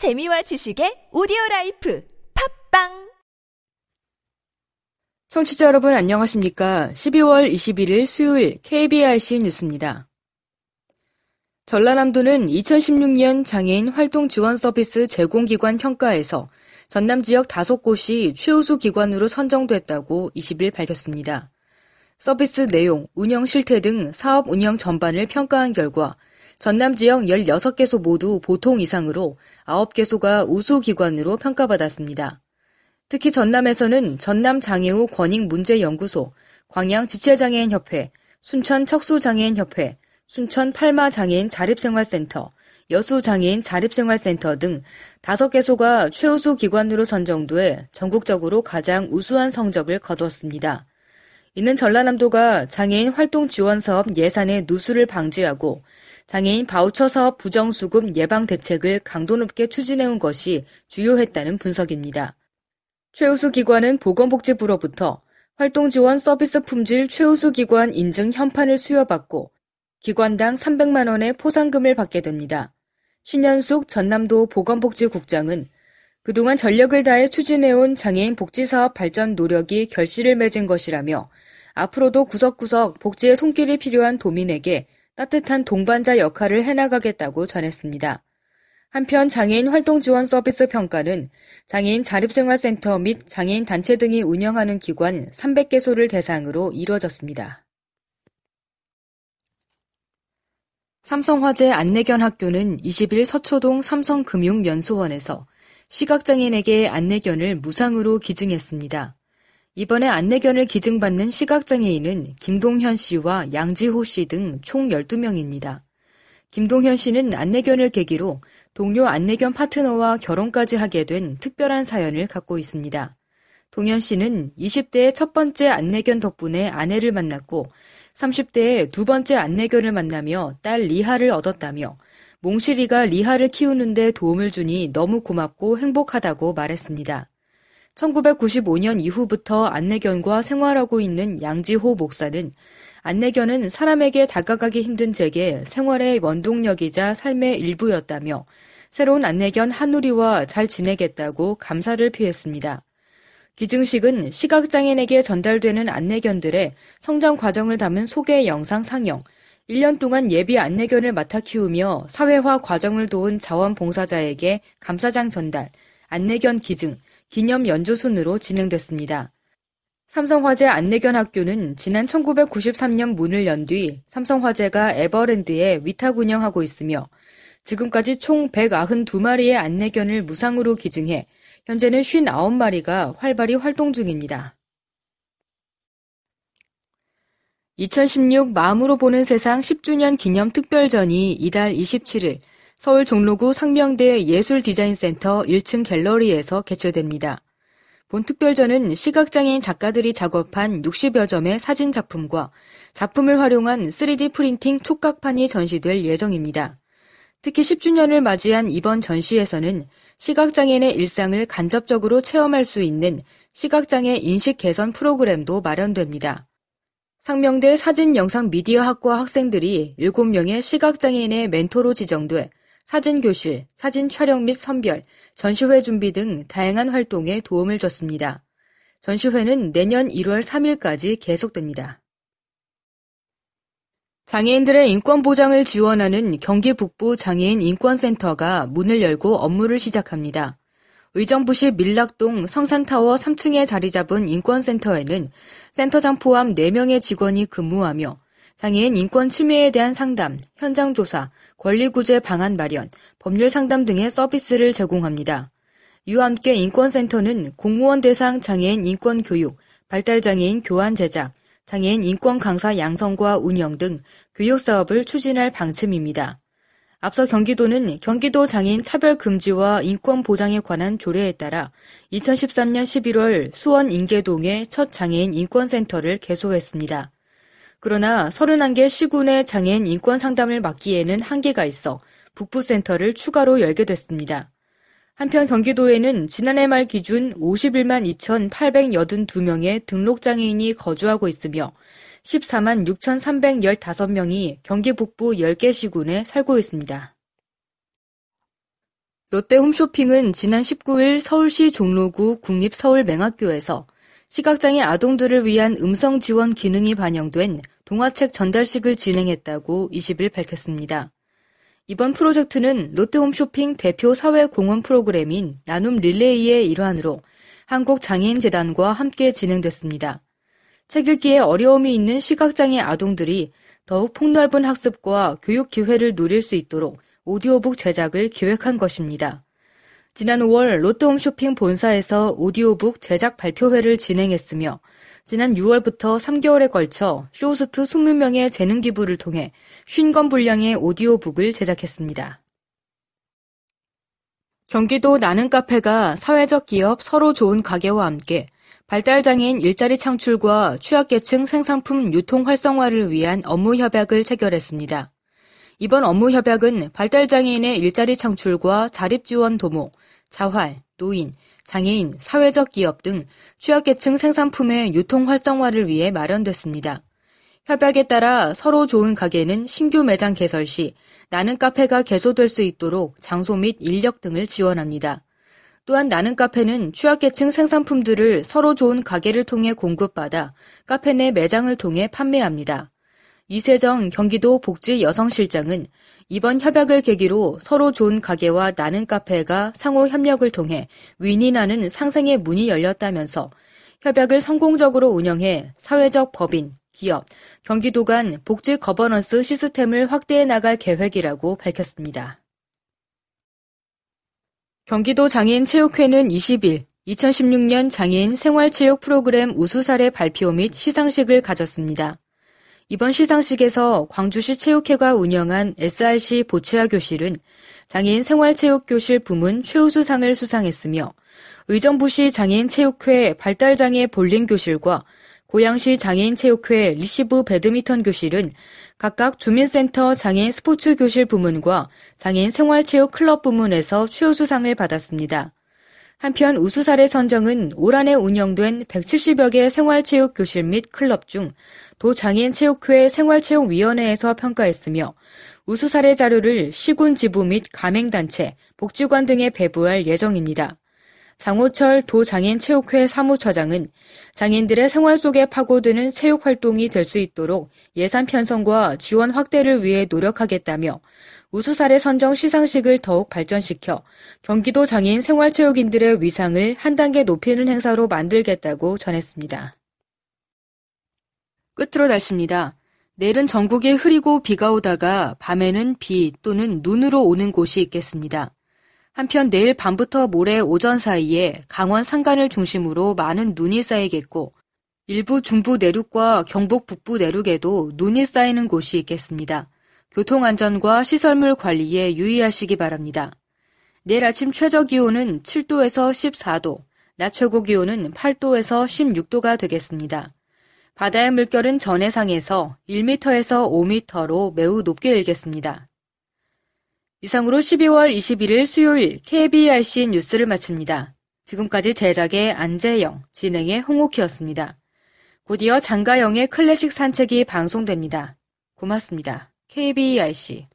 재미와 지식의 오디오 라이프 팟빵 청취자 여러분 안녕하십니까? 12월 21일 수요일 KBRC 뉴스입니다. 전라남도는 2016년 장애인 활동 지원 서비스 제공기관 평가에서 전남 지역 5곳이 최우수 기관으로 선정됐다고 20일 밝혔습니다. 서비스 내용, 운영 실태 등 사업 운영 전반을 평가한 결과 전남 지역 16개소 모두 보통 이상으로 9개소가 우수 기관으로 평가받았습니다. 특히 전남에서는 전남 장애우 권익 문제 연구소, 광양 지체장애인 협회, 순천 척수장애인 협회, 순천 팔마 장애인 자립생활센터, 여수 장애인 자립생활센터 등 5개소가 최우수 기관으로 선정돼 전국적으로 가장 우수한 성적을 거두었습니다. 이는 전라남도가 장애인 활동 지원 사업 예산의 누수를 방지하고 장애인 바우처 사업 부정수급 예방 대책을 강도 높게 추진해온 것이 주요했다는 분석입니다. 최우수 기관은 보건복지부로부터 활동 지원 서비스 품질 최우수 기관 인증 현판을 수여받고 기관당 300만 원의 포상금을 받게 됩니다. 신현숙 전남도 보건복지국장은 그동안 전력을 다해 추진해온 장애인 복지사업 발전 노력이 결실을 맺은 것이라며 앞으로도 구석구석 복지의 손길이 필요한 도민에게 따뜻한 동반자 역할을 해나가겠다고 전했습니다. 한편 장애인 활동 지원 서비스 평가는 장애인 자립생활센터 및 장애인 단체 등이 운영하는 기관 300개소를 대상으로 이루어졌습니다. 삼성화재 안내견 학교는 20일 서초동 삼성금융연수원에서 시각장애인에게 안내견을 무상으로 기증했습니다. 이번에 안내견을 기증받는 시각장애인은 김동현 씨와 양지호 씨 등 총 12명입니다. 김동현 씨는 안내견을 계기로 동료 안내견 파트너와 결혼까지 하게 된 특별한 사연을 갖고 있습니다. 동현 씨는 20대의 첫 번째 안내견 덕분에 아내를 만났고 30대에 두 번째 안내견을 만나며 딸 리하를 얻었다며 몽실이가 리하를 키우는데 도움을 주니 너무 고맙고 행복하다고 말했습니다. 1995년 이후부터 안내견과 생활하고 있는 양지호 목사는 안내견은 사람에게 다가가기 힘든 제게 생활의 원동력이자 삶의 일부였다며 새로운 안내견 한우리와 잘 지내겠다고 감사를 표했습니다. 기증식은 시각장애인에게 전달되는 안내견들의 성장 과정을 담은 소개 영상 상영, 1년 동안 예비 안내견을 맡아 키우며 사회화 과정을 도운 자원봉사자에게 감사장 전달, 안내견 기증, 기념 연주 순으로 진행됐습니다. 삼성화재 안내견 학교는 지난 1993년 문을 연 뒤 삼성화재가 에버랜드에 위탁 운영하고 있으며 지금까지 총 192마리의 안내견을 무상으로 기증해 현재는 59마리가 활발히 활동 중입니다. 2016 마음으로 보는 세상 10주년 기념 특별전이 이달 27일 서울 종로구 상명대 예술디자인센터 1층 갤러리에서 개최됩니다. 본 특별전은 시각장애인 작가들이 작업한 60여 점의 사진 작품과 작품을 활용한 3D 프린팅 촉각판이 전시될 예정입니다. 특히 10주년을 맞이한 이번 전시에서는 시각장애인의 일상을 간접적으로 체험할 수 있는 시각장애 인식 개선 프로그램도 마련됩니다. 상명대 사진영상 미디어학과 학생들이 7명의 시각장애인의 멘토로 지정돼 사진교실, 사진 촬영 및 선별, 전시회 준비 등 다양한 활동에 도움을 줬습니다. 전시회는 내년 1월 3일까지 계속됩니다. 장애인들의 인권 보장을 지원하는 경기 북부 장애인 인권센터가 문을 열고 업무를 시작합니다. 의정부시 밀락동 성산타워 3층에 자리 잡은 인권센터에는 센터장 포함 4명의 직원이 근무하며 장애인 인권 침해에 대한 상담, 현장 조사, 권리구제 방안 마련, 법률 상담 등의 서비스를 제공합니다. 이와 함께 인권센터는 공무원 대상 장애인 인권 교육, 발달장애인 교환 제작, 장애인 인권 강사 양성과 운영 등 교육 사업을 추진할 방침입니다. 앞서 경기도는 경기도 장애인 차별 금지와 인권 보장에 관한 조례에 따라 2013년 11월 수원 인계동에 첫 장애인 인권센터를 개소했습니다. 그러나 31개 시군의 장애인 인권 상담을 맡기에는 한계가 있어 북부센터를 추가로 열게 됐습니다. 한편 경기도에는 지난해 말 기준 51만 2,882명의 등록장애인이 거주하고 있으며 14만 6,315명이 경기 북부 10개 시군에 살고 있습니다. 롯데 홈쇼핑은 지난 19일 서울시 종로구 국립서울맹학교에서 시각장애 아동들을 위한 음성 지원 기능이 반영된 동화책 전달식을 진행했다고 20일 밝혔습니다. 이번 프로젝트는 롯데홈쇼핑 대표 사회 공헌 프로그램인 나눔 릴레이의 일환으로 한국장애인재단과 함께 진행됐습니다. 책 읽기에 어려움이 있는 시각장애 아동들이 더욱 폭넓은 학습과 교육 기회를 누릴 수 있도록 오디오북 제작을 기획한 것입니다. 지난 5월 롯데홈쇼핑 본사에서 오디오북 제작 발표회를 진행했으며 지난 6월부터 3개월에 걸쳐 쇼호스트 20명의 재능 기부를 통해 50권 분량의 오디오북을 제작했습니다. 경기도 나는 카페가 사회적 기업 서로 좋은 가게와 함께 발달장애인 일자리 창출과 취약계층 생산품 유통 활성화를 위한 업무 협약을 체결했습니다. 이번 업무 협약은 발달장애인의 일자리 창출과 자립 지원 도모, 자활, 노인, 장애인, 사회적 기업 등 취약계층 생산품의 유통 활성화를 위해 마련됐습니다. 협약에 따라 서로 좋은 가게는 신규 매장 개설 시 나는 카페가 개소될 수 있도록 장소 및 인력 등을 지원합니다. 또한 나는 카페는 취약계층 생산품들을 서로 좋은 가게를 통해 공급받아 카페 내 매장을 통해 판매합니다. 이세정 경기도 복지 여성실장은 이번 협약을 계기로 서로 좋은 가게와 나는 카페가 상호 협력을 통해 윈윈하는 상생의 문이 열렸다면서 협약을 성공적으로 운영해 사회적 법인, 기업, 경기도 간 복지 거버넌스 시스템을 확대해 나갈 계획이라고 밝혔습니다. 경기도 장애인 체육회는 20일 2016년 장애인 생활체육 프로그램 우수 사례 발표 및 시상식을 가졌습니다. 이번 시상식에서 광주시 체육회가 운영한 SRC 보치아 교실은 장애인 생활체육교실 부문 최우수상을 수상했으며 의정부시 장애인체육회 발달장애 볼링교실과 고양시 장애인체육회 리시브 배드민턴 교실은 각각 주민센터 장애인 스포츠 교실 부문과 장애인 생활체육 클럽 부문에서 최우수상을 받았습니다. 한편 우수사례 선정은 올 한해 운영된 170여 개 생활체육 교실 및 클럽 중 도장애인체육회 생활체육위원회에서 평가했으며 우수사례 자료를 시군 지부 및 가맹단체, 복지관 등에 배부할 예정입니다. 장호철 도장애인체육회 사무처장은 장애인들의 생활 속에 파고드는 체육 활동이 될 수 있도록 예산 편성과 지원 확대를 위해 노력하겠다며 우수사례 선정 시상식을 더욱 발전시켜 경기도 장애인 생활체육인들의 위상을 한 단계 높이는 행사로 만들겠다고 전했습니다. 끝으로 날씨입니다. 내일은 전국에 흐리고 비가 오다가 밤에는 비 또는 눈으로 오는 곳이 있겠습니다. 한편 내일 밤부터 모레 오전 사이에 강원 산간을 중심으로 많은 눈이 쌓이겠고 일부 중부 내륙과 경북 북부 내륙에도 눈이 쌓이는 곳이 있겠습니다. 교통안전과 시설물 관리에 유의하시기 바랍니다. 내일 아침 최저 기온은 7도에서 14도, 낮 최고 기온은 8도에서 16도가 되겠습니다. 바다의 물결은 전해상에서 1m에서 5m로 매우 높게 일겠습니다. 이상으로 12월 21일 수요일 KBRC 뉴스를 마칩니다. 지금까지 제작의 안재영, 진행의 홍옥희였습니다. 곧이어 장가영의 클래식 산책이 방송됩니다. 고맙습니다. KBRC